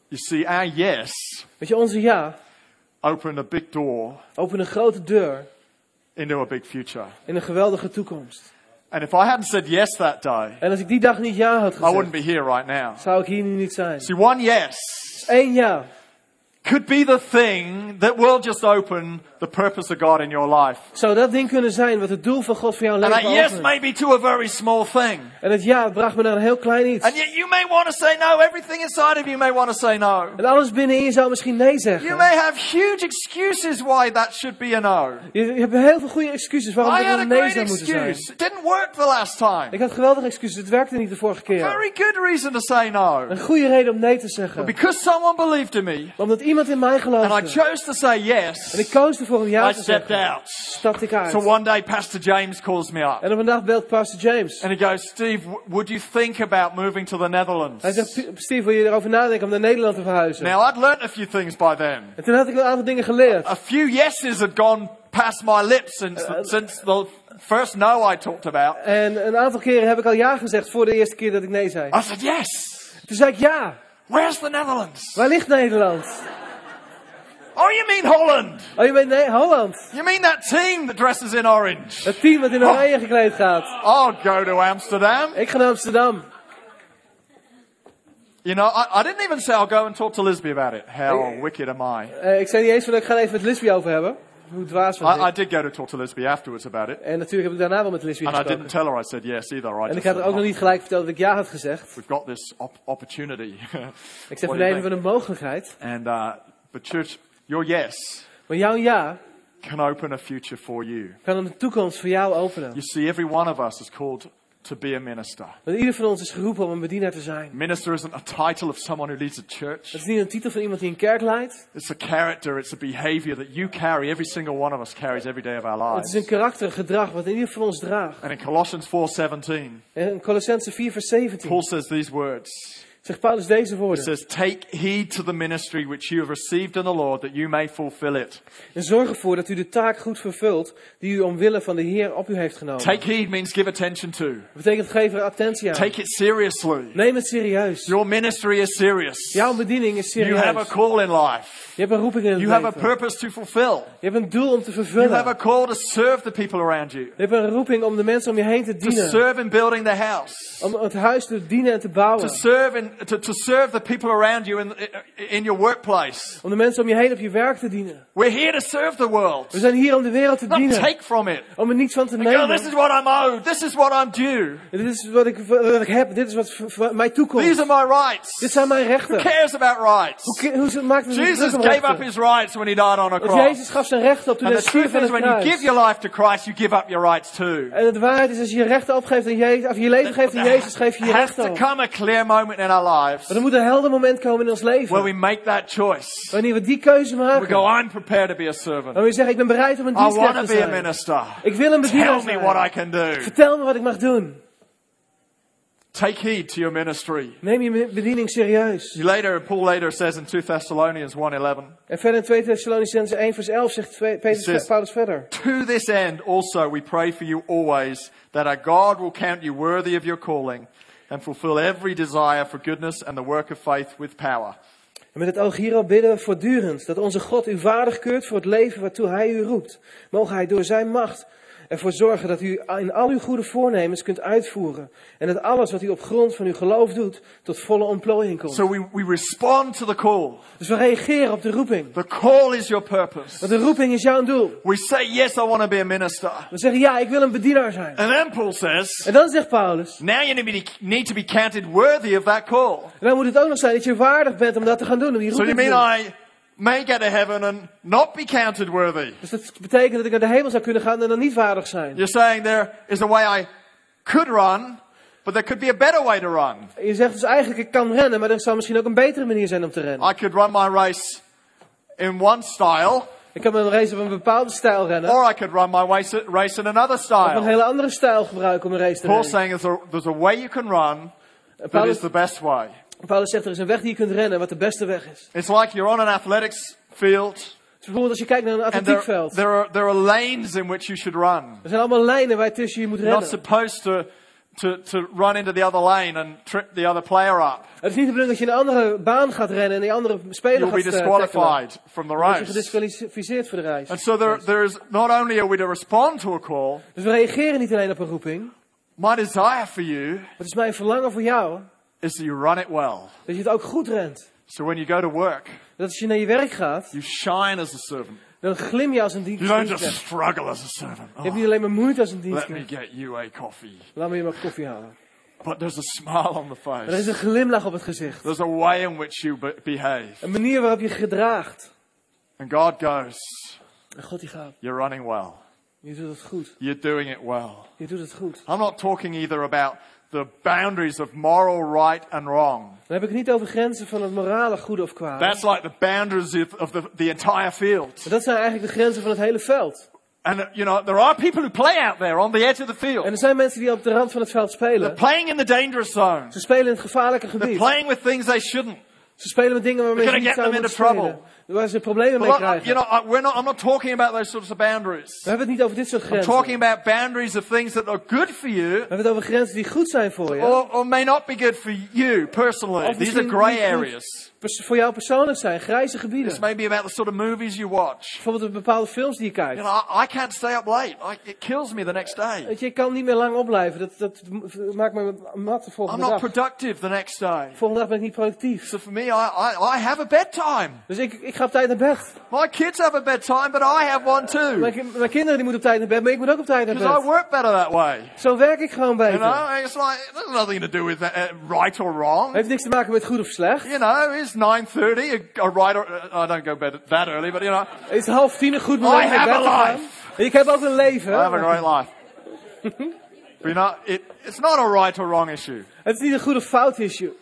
You see, our yes Weet je, onze ja opened a big door opende een grote deur into a big future. in een geweldige toekomst. And if I hadn't said yes that day, En als ik die dag niet ja had I wouldn't gezegd, be here right now. zou ik hier nu niet zijn. See, one yes Eén ja could be the thing that will just open the purpose of God in your life. zou dat ding kunnen zijn wat het doel van God voor jouw And leven that yes opent. may be to a very small thing. En het ja bracht me naar een heel klein iets. And yet you may want to say no. Everything inside of you may want to say no. En alles binnenin je zou misschien nee You zeggen. may have huge excuses why that should be a no. Je, je hebt heel veel goede excuses waarom a een nee zou moeten zijn. It didn't work the last time. Ik had geweldige excuses, het werkte niet de vorige keer. Very good reason to say no. Een goede reden om nee te zeggen. Because someone believed in me, Omdat iemand iemand in mij And I geloofde. chose to say yes. En ik koos ervoor om ja I te stepped zeggen. out. Stapte ik uit. So one day, Pastor James calls me up. En op een dag belt Pastor James. And he goes, Steve, would you think about moving to the Netherlands? Hij zegt, Steve, wil je erover nadenken om naar Nederland te verhuizen? Now, I'd learnt a few things by then. En toen had ik een aantal dingen geleerd. A few yeses had gone past my lips since, since the first no I talked about. En een aantal keren heb ik al ja gezegd voor de eerste keer dat ik nee zei. I said, yes. Toen zei ik ja. Where's the Netherlands? Waar ligt Nederland? Oh, you mean Holland? Oh, je bent nee, Holland. You mean that team that dresses in orange? Het team dat in oranje gekleed gaat. I'll go to Amsterdam. Ik ga naar Amsterdam. You know, I, I didn't even say I'll go and talk to Lisby about it. How wicked am I? Eh, ik zei niet eens van ik ga het even met Lisby over hebben. Hoe dwaas was I, I ik. did go to talk to Lisby afterwards about it. En natuurlijk heb ik daarna wel met Lisby And I gesproken. didn't tell her I said yes either. I En just ik had said, er ook nog "Oh, niet gelijk verteld dat ik ja had gezegd. We've got this op- opportunity. <laughs> Ik zeg van you we hebben een mogelijkheid. and, uh, but church, your yes Maar jouw ja can open a future for you. kan een toekomst voor jou openen. You see, every one of us is called to be a minister. Want ieder van ons is geroepen om een bedienaar te zijn. Minister isn't a title of someone who leads a church. Het is niet een titel van iemand die een kerk leidt. It's a character, it's a behavior that you carry. Every single one of us carries every day of our Het is een lives. karakter, een gedrag wat ieder van ons draagt. And in Colossians 4:17, En in Colossense 4 vers 17 Paul says these words. Zegt Paulus deze He woorden. says, "Take heed to the ministry which you have received in the Lord, that you may fulfill it." En zorg ervoor dat u de taak goed vervult die u omwille van de Heer op u heeft genomen. Take heed means give attention to. Dat betekent geef er attentie aan. Take it seriously. Neem het serieus. Your ministry is serious. Jouw bediening is You have a serieus. call in life. Je hebt een roeping in het You have a leven. purpose to fulfill. Je hebt een doel om te You have vervullen. a call to serve the people around you. Je hebt een roeping om de mensen om je heen te To dienen. serve in building the house. Om het huis te dienen en te To bouwen. serve in, to, to serve the people around you in, in your workplace. Om de mensen om je heen op je werk te dienen. We're here to serve the world. We zijn hier om de wereld te Not dienen. take from it. Om er niets van te nemen. this is what I'm owed. This is what I'm due. Dit is wat ik, wat ik heb. Dit is wat mij toekomt. These are my rights. Dit zijn mijn Who rechten. cares about rights? Hoe, hoe maakt het Jesus gave up rechten? his rights when he died on a Want cross. Jezus gaf zijn rechten op toen hij stierf van het when you give kruis. your life to Christ, you give up your rights too. En het waarheid is, als je je rechten opgeeft aan Jezus, of je leven geeft aan Jezus, geef je je There has rechten to op. come a clear moment in our lives Maar er moet een helder moment komen in ons where leven. we make that choice. Wanneer we die keuze We go, I'm prepared to be a servant. Wil je zeggen, ik ben bereid om een I want to be a zijn. minister. Ik wil een bedienaar Tell me what I can do. Vertel me wat ik mag doen. Take heed to your ministry. Neem je bediening serieus. Later, Paul later says in 2 Thessalonians 1.11, En verder in 2 Thessalonicense 1 vers 11 zegt Peter, says- Paulus verder. To this end also we pray for you always, that our God will count you worthy of your calling and fulfill every desire for goodness and the work of faith with power. En met het oog hierop bidden we voortdurend dat onze God u waardig keurt voor het leven waartoe hij u roept. Mogen hij door zijn macht ervoor zorgen dat u in al uw goede voornemens kunt uitvoeren. En dat alles wat u op grond van uw geloof doet tot volle ontplooiing komt. So we, we respond to the call. Dus we reageren op de roeping. The call is your purpose. Want de roeping is jouw doel. We say, yes, I want to be a minister. We zeggen ja, ik wil een bedienaar zijn. And then Paul says, En dan zegt Paulus, now you need to be- need to be counted worthy of that call. en dan moet het ook nog zijn dat je waardig bent om dat te gaan doen. Om die So you roeping te mean. I may get to heaven and not be counted worthy? Dus dat betekent dat ik naar de hemel zou kunnen gaan en dan niet waardig zijn. You're saying there is a way I could run, but there could be a better way to run. Je zegt dus eigenlijk, ik kan rennen, maar er zou misschien ook een betere manier zijn om te rennen. I could run my race in one style, Ik kan mijn race op een bepaalde stijl rennen. or I could run my race, in another Of een style. hele andere stijl gebruiken om een race te rennen. saying there's a, there's a way you can run that Paulus, is the best way. Paulus zegt, er is een weg die je kunt rennen wat de beste weg is. It's like you're on an athletics field, Dus bijvoorbeeld als je kijkt naar een and there, atletiekveld. there, are, there are lanes in which you should run. Er zijn allemaal lijnen waar je tussen je moet You're not rennen. supposed to, to, to run into the other lane and trip the other player up. Het is niet de bedoeling dat je in een andere baan gaat rennen en die andere speler You'll gaat be eh, tackelen. disqualified from the word je race. gedisqualificeerd voor de reis. And so there, there is not only are we to respond to a call, Dus we reageren niet alleen op een roeping. my desire for you Het is mijn verlangen voor jou is that you run it well. dat je het ook goed rent. So when you go to work, Dat als je naar je werk gaat, you shine as a servant. dan glim je als een dienst- You don't just struggle as a servant. Je hebt Oh, niet alleen maar moeite als een let me get you a coffee. Laat me je maar koffie halen. But there's a smile on the Maar er is face. een glimlach op het gezicht. There's a way in which you be- behave. Een manier waarop je gedraagt. And God goes, En God die gaat. You're running well. Je doet het goed. You're doing it well. Je doet het goed. I'm not talking either about the boundaries of moral right and wrong. Dan heb ik het niet over grenzen van het morale goede of kwaad. That's like the boundaries of, of the, the entire field. Maar dat zijn eigenlijk de grenzen van het hele veld. And, uh, you know, there are people who play out there on the edge of the field. En er zijn mensen die op de rand van het veld They're spelen. playing in the dangerous zone. Ze spelen in het gevaarlijke They're gebied. playing with things they shouldn't. Ze spelen met dingen waarmee ze We're niet gonna zouden get moeten them into spelen. Waar ze problemen mee I- you krijgen. know, we're not, I'm not talking about those sorts of boundaries. We hebben het niet over dit soort I'm grenzen. talking about boundaries of things that are good for you We hebben het over grenzen die goed zijn voor je. or, or may not be good for you personally. These are goed areas. Voor jou persoonlijk zijn, grijze gebieden. This may be about the sort of movies you watch. Bijvoorbeeld de bepaalde films die je kijkt. You know, I, I can't stay up late. I, it kills me the next day. Weet je, ik kan niet meer lang opblijven. Dat, dat maakt me mat de I'm volgende not dag. productive the next day. Volgende dag ben ik niet productief. So for me, I, I, I have a bedtime. Dus ik, ik ga op tijd naar bed. My kids have a bedtime, but I have one too. Mijn, mijn kinderen die moeten op tijd naar bed, maar ik moet ook op tijd naar Because I bed. work better that way. Zo werk ik gewoon You beter. know, it's like, there's nothing to do with that, uh, right or wrong. Heeft niks te maken met goed of slecht. You know, it's 9.30, a, or, uh, I don't go bed that early, but you know, is half tien, een goed I moment om naar have a life. Ik heb ook een leven. I have a great life. but <laughs> you know, it, it's not a right or wrong issue. Het is niet een goed of fout issue.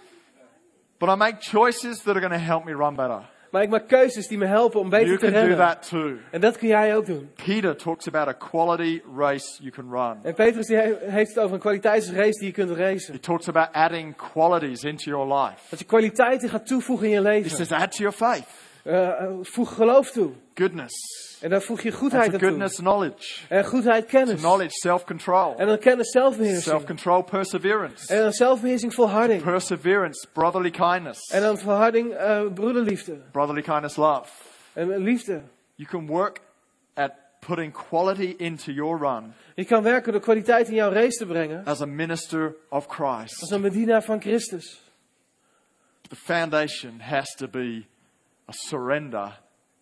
But I make choices that are going to help me run better. Maar ik maak keuzes die me helpen om beter You te can do rennen. that too. En dat kun jij ook doen. Peter talks about a quality race you can run. En Petrus die he- heeft het over een kwaliteitsrace die je kunt racen. He talks about adding qualities into your life. Dat je kwaliteiten gaat toevoegen in je He leven. says, add to your faith, Eh, eh, voeg geloof toe. goodness, En daar voeg je goedheid toe. goodness, knowledge, En goedheid kennis. knowledge, self-control, En dan kennis zelfbeheersing. self-control, perseverance, En dan zelfbeheersing volharding. perseverance, brotherly kindness, En dan volharding eh broederliefde. brotherly kindness, love. En liefde. You can work at putting quality into your run Je kan werken door kwaliteit in jouw race te brengen. as a minister of Als Christ. een bedienaar van Christus. The foundation has to be a surrender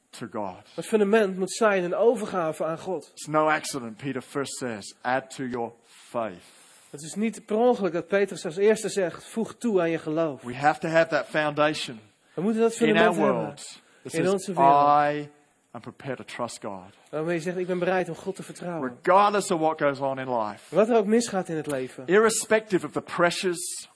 to God. Het fundament moet zijn een overgave aan God. It's no accident, Peter first says, add to your faith. Het is niet per ongeluk dat Petrus als eerste zegt, voeg toe aan je geloof. We have to have that foundation We moeten dat in our fundament hebben. world. It In onze wereld. I am prepared to trust God. Waarmee je zegt, ik ben bereid om God te vertrouwen. Regardless of what goes on in life. Wat er ook misgaat in het leven. Irrespective of the pressures,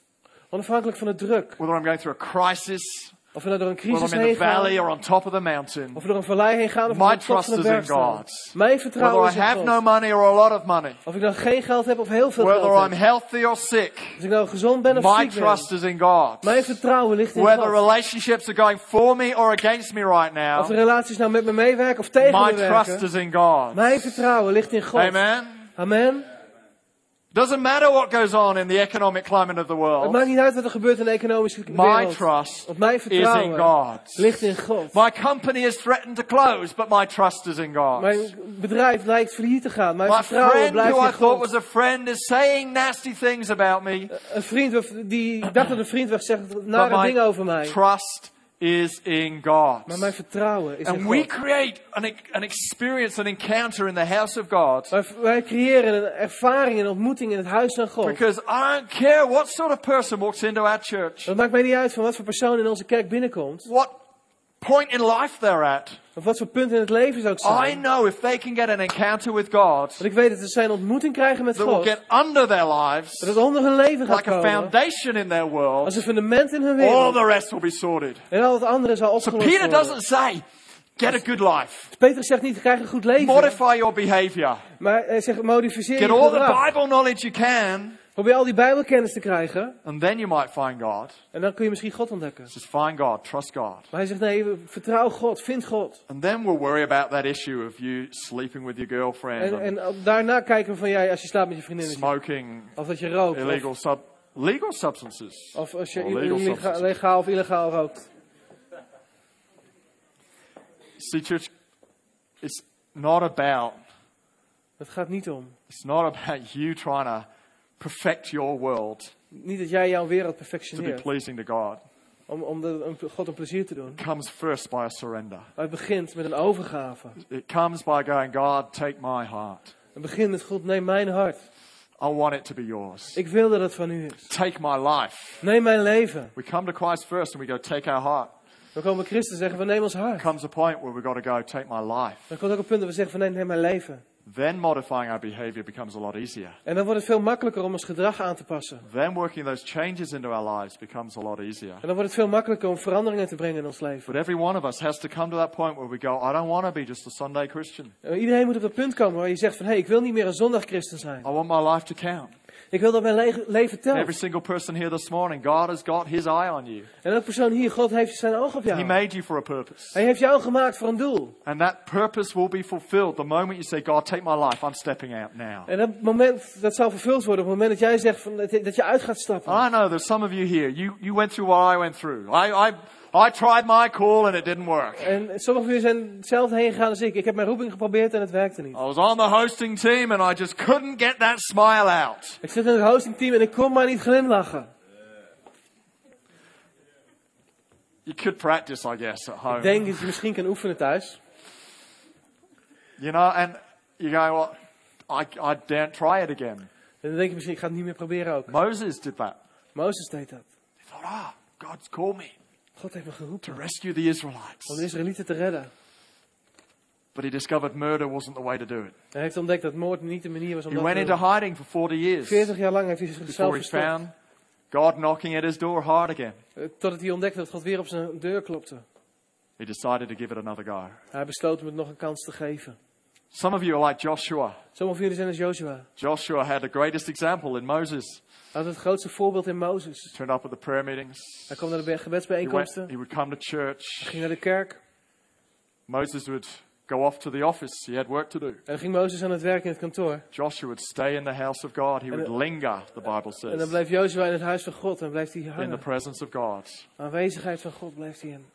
Onafhankelijk van de druk. whether I'm going through a crisis, Of we nou door een whether crisis I'm in heen the valley gaan. or on top of the mountain, Of we door een vallei heen gaan. Of My we op de top trust van de is in. God. Mijn vertrouwen whether is I in have God. no money or a lot of money, Of ik nou geen geld heb of heel veel whether geld I'm heb. healthy or sick, Als ik nou gezond ben of my ziek ben. trust is in God. Mijn vertrouwen ligt in Whether God. relationships are going for me or against me right Of de now, relaties nou met me meewerken of tegen my me trust werken. is in God. Mijn vertrouwen ligt in God. Amen. Amen. Doesn't matter what goes on in the economic climate of the Het world. maakt niet uit wat er gebeurt in de economische My trust Want mijn is in God. ligt in God. My company is threatened to close, but my trust is in God. Mijn bedrijf lijkt failliet te gaan. Mijn My vertrouwen friend who I thought was a friend is saying nasty things about me, Een vriend die ik dacht dat een vriend was, zegt nare my dingen over mij. trust is in God. Maar mijn vertrouwen is in And we God. create an, an experience, an encounter in the house of God. Wij, wij creëren een ervaring, een ontmoeting in het huis van God. Because I don't care what sort of person walks into our church, Dat maakt mij niet uit van wat voor persoon in onze kerk binnenkomt. what point in life they're at. Of wat voor punt in het leven ze ook I zijn. know if they can get an encounter with God Want ik weet dat ze een ontmoeting krijgen met that will God. get under their lives Dat het onder hun leven gaat like a komen. foundation in their world, Als een fundament in hun all wereld. the rest will be sorted. En al het andere zal So opgelost Peter worden. doesn't say, get a good life, Petrus zegt niet, krijg een goed leven. modify your behavior, Maar hij zegt, modificeer get je all the gedrag. Bible knowledge you can, Probeer al die bijbelkennis te krijgen. and then you might find God. En dan kun je misschien God ontdekken. Just find God, trust God. Maar hij zegt, nee, vertrouw God, vind God. And then we'll worry about that issue of you sleeping with your girlfriend En, en daarna kijken we van, ja, als je slaapt met je vriendin. smoking Of dat je rookt. Of, illegal sub legal substances. of als je legaal of illegaal rookt. See, church, it's not about Het gaat niet om. it's not about <laughs> you trying to perfect your world Niet dat jij jouw wereld to be perfectioneert. pleasing to God. Om, om de, om God een plezier te doen. It comes first by a surrender. Maar het begint met een overgave. It comes by going, God, take my heart. Het begint met God, neem mijn hart. I want it to be yours. Ik wil dat het van u is. Take my life. Neem mijn leven. We come to Christ first and we go, take our heart. We komen Christus en zeggen, we nemen ons hart. Comes a point where we've got to go, take my life. Dan komt ook een punt dat we zeggen van nee, neem mijn leven. Then modifying our behavior becomes a lot easier. En dan wordt het veel makkelijker om ons gedrag aan te passen. Then working those changes into our lives becomes a lot easier. En dan wordt het veel makkelijker om veranderingen te brengen in ons leven. But every one of us has to come to that point where we go, I don't want to be just a Sunday Christian. En iedereen moet op dat punt komen waar je zegt van, hé, hey, ik wil niet meer een zondagchristen zijn. I want my life to count. Ik wil dat mijn le- leven Every telt. single person here this morning, God has got his eye on you. En elke persoon hier, God heeft zijn oog op He jou. made you for a purpose. Hij heeft jou gemaakt voor een doel. And that purpose will be fulfilled the moment you say, God, take my life. I'm stepping out now. En dat moment, dat zal vervuld worden op het moment dat jij zegt van, dat je- dat je uit gaat stappen. I know there's some of you here. You, you went through what I went through. I, I, I tried my call and it didn't work. En sommige van jullie zijn hetzelfde heen gegaan als ik. Ik heb mijn roeping geprobeerd en het werkte niet. I was on the hosting team and I just couldn't get that smile out. Ik zit in het hostingteam en ik kon maar niet glimlachen. You could practice, I guess, at Ik home. denk dat je misschien kan oefenen thuis. You know, and you go, well, I, I daren't try it again. En dan denk je misschien, ik ga het niet meer proberen ook. Moses did that. Mozes deed dat. He thought, ah, God's called me God heeft me to geroepen rescue the Israelites. om de Israëlieten te redden. But he discovered murder wasn't the way to do it. Hij heeft ontdekt dat moord niet de manier was om He dat te went into doen. hiding for 40 years 40 jaar lang heeft hij zichzelf verstopt. found God knocking at his door hard again. eh, Totdat hij ontdekte dat God weer op zijn deur klopte. He decided to give it another go. Hij besloot om het nog een kans te geven. Some of you are like Joshua. Sommigen van jullie zijn als Joshua. Joshua had the greatest example in Moses. Hij had het grootste voorbeeld in Mozes. Turned up at the prayer meetings. Hij kwam naar de be- He, went, gebedsbijeenkomsten. he would come to church. Hij ging naar de kerk. Moses would go off to the office. He had work to do. En dan ging Mozes aan het werk in het kantoor. Joshua would stay in the house of God. He would uh, linger, the Bible En dan says, bleef Joshua in het huis van God. En bleef hij in the hangen. presence of God. Aanwezigheid van God bleef hij in.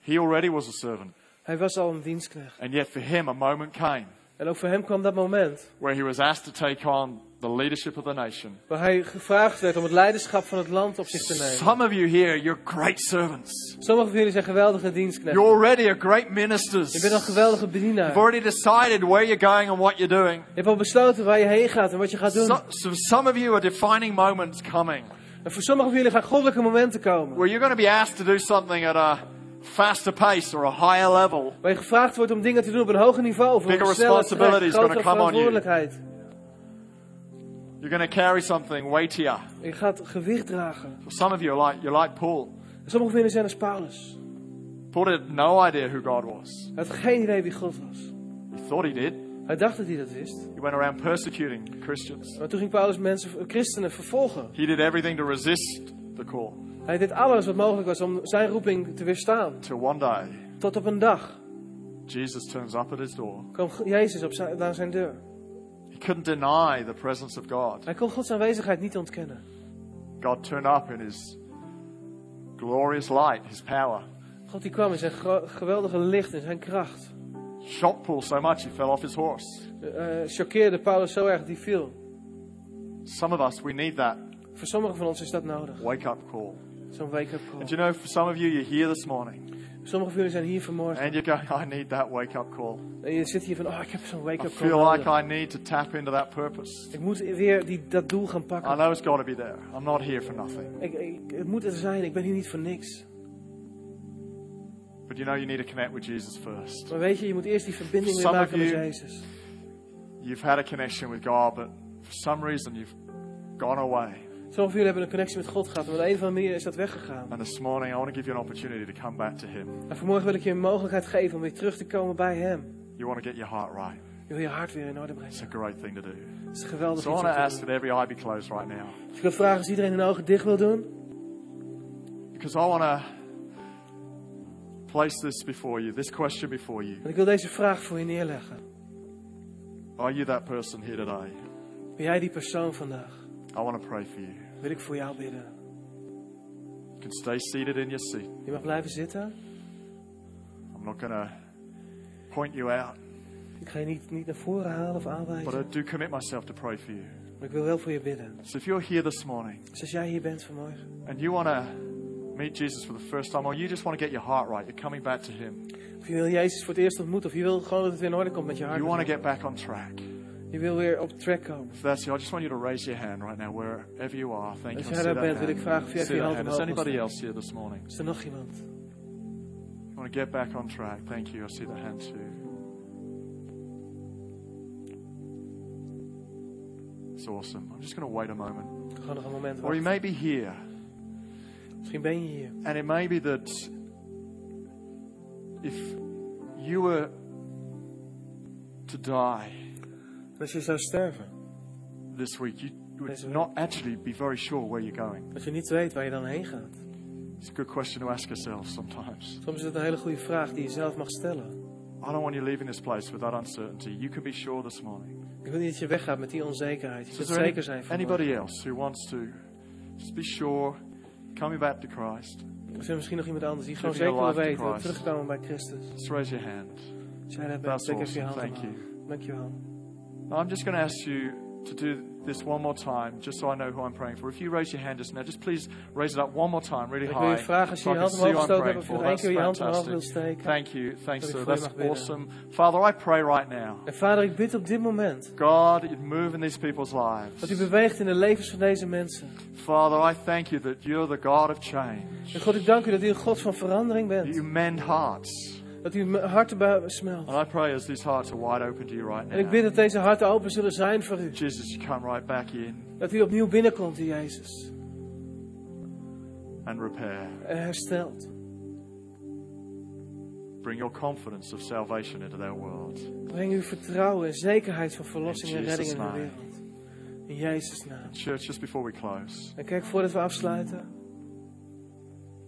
He already was a servant. Hij was al een dienstknecht. And yet for him, a moment came En ook voor hem kwam dat moment where he was asked to take on the leadership of the nation. waar hij gevraagd werd om het leiderschap van het land op zich te nemen. Some of you here, you're great servants. Sommigen van jullie zijn geweldige You're dienstknechten. already a great ministers. Je bent al geweldige bedienaar. You've already decided where you're going and what you're doing. Je hebt al besloten waar je heen gaat en wat je gaat doen. So, so some of you are defining moments coming En voor sommigen van jullie gaan goddelijke momenten komen. where you're going to be asked to do something at a faster pace or a higher level. Waar je gevraagd wordt om dingen te doen op een hoger niveau. Of Bigger een snelle responsibility is grotere gonna come on you. verantwoordelijkheid. You're going to carry something weightier. Je gaat gewicht dragen. For some of you, are like, you're like Paul. En sommigen van jullie zijn als Paulus. Paul had no idea who God was. Hij had geen idee wie God was. He thought he did. Hij dacht dat hij dat wist. He went around persecuting Christians. Maar toen ging Paulus mensen, eh, christenen vervolgen. He did everything to resist the call. Hij deed alles wat mogelijk was om zijn roeping te weerstaan. Till one day, Tot op een dag Jesus turns up at his door. kwam Jezus op zijn, aan zijn deur. He couldn't deny the presence of God. Hij kon Gods aanwezigheid niet ontkennen. God turned up in his glorious light, his power. God die kwam in zijn geweldige licht, in zijn kracht. Shocked Paul so much he fell off his horse. Eh, choqueerde Paulus zo erg dat hij viel. Some of us, we need that Voor sommigen van ons is dat nodig. wake up call. Zo'n wake-up call. And you know, for some of you, you're here this morning Sommigen van jullie zijn hier vanmorgen. and you're going, I need that wake up call. En je zit hier van, oh, ik heb zo'n wake-up call I feel like. I need to tap into that purpose. Ik moet weer die, dat doel gaan I know it's got to be there. I'm not here for nothing. Ik, ik, het moet er zijn, ik ben hier niet voor niks. But you know, you need to connect with Jesus first. Maar weet je, je moet eerst die verbinding weer Some maken met you- Jezus. You've had a connection with God, but for some reason you've gone away. Sommigen van jullie hebben een connectie met God gehad, maar op een of andere manier is dat weggegaan. And this morning, I want to give you an opportunity to come back to Him. En vanmorgen wil ik je een mogelijkheid geven om weer terug te komen bij Hem. You want to get your heart right. Je wil je hart weer in orde brengen. It's a great thing to do. Het is een geweldig So I want to ask that every eye be closed right now. Dus ik wil vragen als iedereen hun ogen dicht wil doen. Because I want to place this before you, this question before you. En ik wil deze vraag voor je neerleggen. Are you that person here today? Ben jij die persoon vandaag? I want to pray for you. Wil ik voor jou bidden. You can stay seated in your seat. Je mag blijven zitten. I'm not going to point you out, Ik ga je niet, niet naar voren halen of but aanwijzen. I do commit myself to pray for you. Maar ik wil wel voor je bidden. So if you're here this morning Dus als jij hier bent vanmorgen. and you want to meet Jesus for the first time, or you just want to get your heart right, you're coming back to Him, Of je wil Jezus voor het eerst ontmoeten. Of je wil gewoon dat het weer in orde komt met je hart. you want to get back on track. Je wil weer op track komen. If that's you, I just want you to raise your hand right now, wherever you are. Thank Als you. Jij see daar that bent, wil ik vragen of see even je hand. Is omhoog wil anybody else here this morning? Is er nog iemand? I want to get back on track. Thank you. I see the hand too. It's awesome. I'm just going to wait a moment. Gewoon nog een moment Or you may be here, Misschien ben je hier. and it may be that if you were to die Als je zou sterven, this week, you would not actually be very sure where you're going. dat je niet weet waar je dan heen gaat. It's a good question to ask yourself sometimes. Soms is het een hele goede vraag die je zelf mag stellen. I don't want you leaving this place with that uncertainty. You can be sure this morning. Ik wil niet dat je weggaat met die onzekerheid. Je Is kunt any- zeker zijn van anybody else who wants to just be sure, coming back to Christ? Is er misschien nog iemand anders die gewoon zeker wil weten, terugkomen bij Christus? Just raise your hand. Jij dat That's steek even je hand Thank you. Dankjewel. Now, I'm just going to ask you to do this one more time, just so I know who I'm praying for. If you raise your hand just now, just please raise it up one more time, really Ik wil je high. vragen als je je hand omhoog gestoken hebt, of je één keer je hand omhoog wil fantastic. steken. Thank you. Thanks, sir. That's awesome. Father, I pray right now. En vader, ik bid op dit moment God, you'd move in these people's lives. dat u beweegt in de levens van deze mensen. Father, I thank you that you're the God of change. En God, ik dank u dat u een God van verandering bent. you mend hearts. Dat u mijn harten bu- smelt. And I pray as these hearts are wide open to you right En ik bid now. dat deze harten open zullen zijn voor u. Jesus, you come right back in Dat u opnieuw binnenkomt in Jezus. and repair. En herstelt. Bring your confidence of salvation into their world. Breng uw vertrouwen en zekerheid van verlossing In en redding in de wereld. In Jezus' naam. Church, just before we close, En kijk, voordat we afsluiten.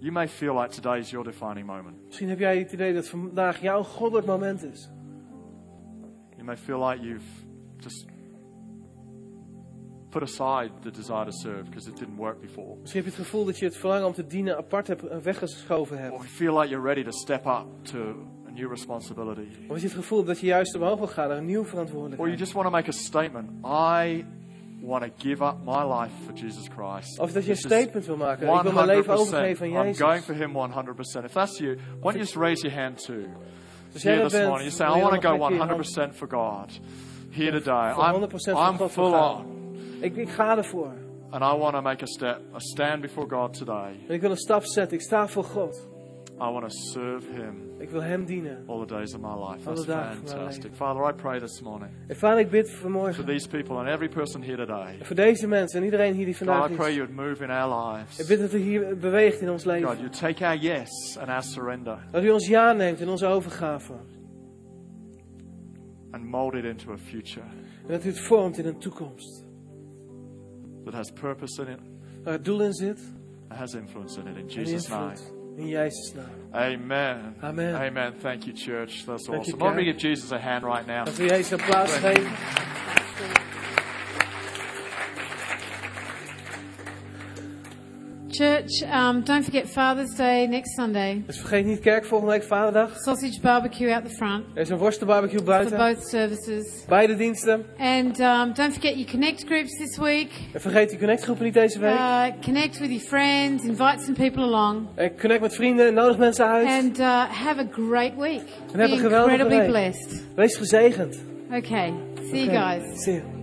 You may feel like today is your defining moment. Misschien heb jij het idee dat vandaag jouw goddelijk moment is. You may feel like you've just put aside the desire to serve because it didn't work before. Misschien heb je het gevoel dat je het verlangen om te dienen apart hebt, eh, weggeschoven Or hebt. you feel like you're ready to step up to a new responsibility. Of je het gevoel dat je juist omhoog wil gaan naar een nieuwe Or you verantwoordelijkheid. just want to make a statement. I want to give up my life for Jesus Christ. Of dat je een statement wil maken. Ik wil mijn leven overgeven aan I'm going for Him 100%. If that's you, why don't you just raise your hand too? Dus Here this bent, morning, you say, I want to go nog een hand- 100% for God. Here today, I'm, 100% voor I'm God full on. Ik, ik ga ervoor. And I want to make a step, a stand before God today. En ik wil een stap zetten. Ik sta voor God. I want to serve Him Ik wil Hem dienen. all the days of my life. That's fantastic. Father, I pray this morning En vader, ik bid for vanmorgen. these people and every person here today. Voor deze mensen en iedereen hier die vandaag God, I pray you would move in our Ik lives. bid dat u hier beweegt in ons God, leven. you take our yes and our surrender Dat u ons ja neemt in onze overgave. and mold it into a future En dat u het vormt in een toekomst. that has purpose in it, Waar het doel in zit. and has influence in it. In En Jesus' name. In Jezus' naam. Amen. Amen. Amen. Thank you, church. That's Thank you, awesome. Why don't we give Jesus a hand right now? We Jezus een plaats Church, um, don't forget Father's Day next Sunday. Dus vergeet niet kerk volgende week vaderdag. Sausage barbecue out the front Er is een worstenbarbecue for buiten. both services. Beide diensten. And um, don't forget your connect groups this week. En vergeet die connectgroepen niet deze week. Uh, connect with your friends, invite some people along, En connect met vrienden, nodig mensen uit. and uh, have a great week. En heb een geweldige incredibly week. blessed. Wees gezegend. Okay, see you guys. Zie je.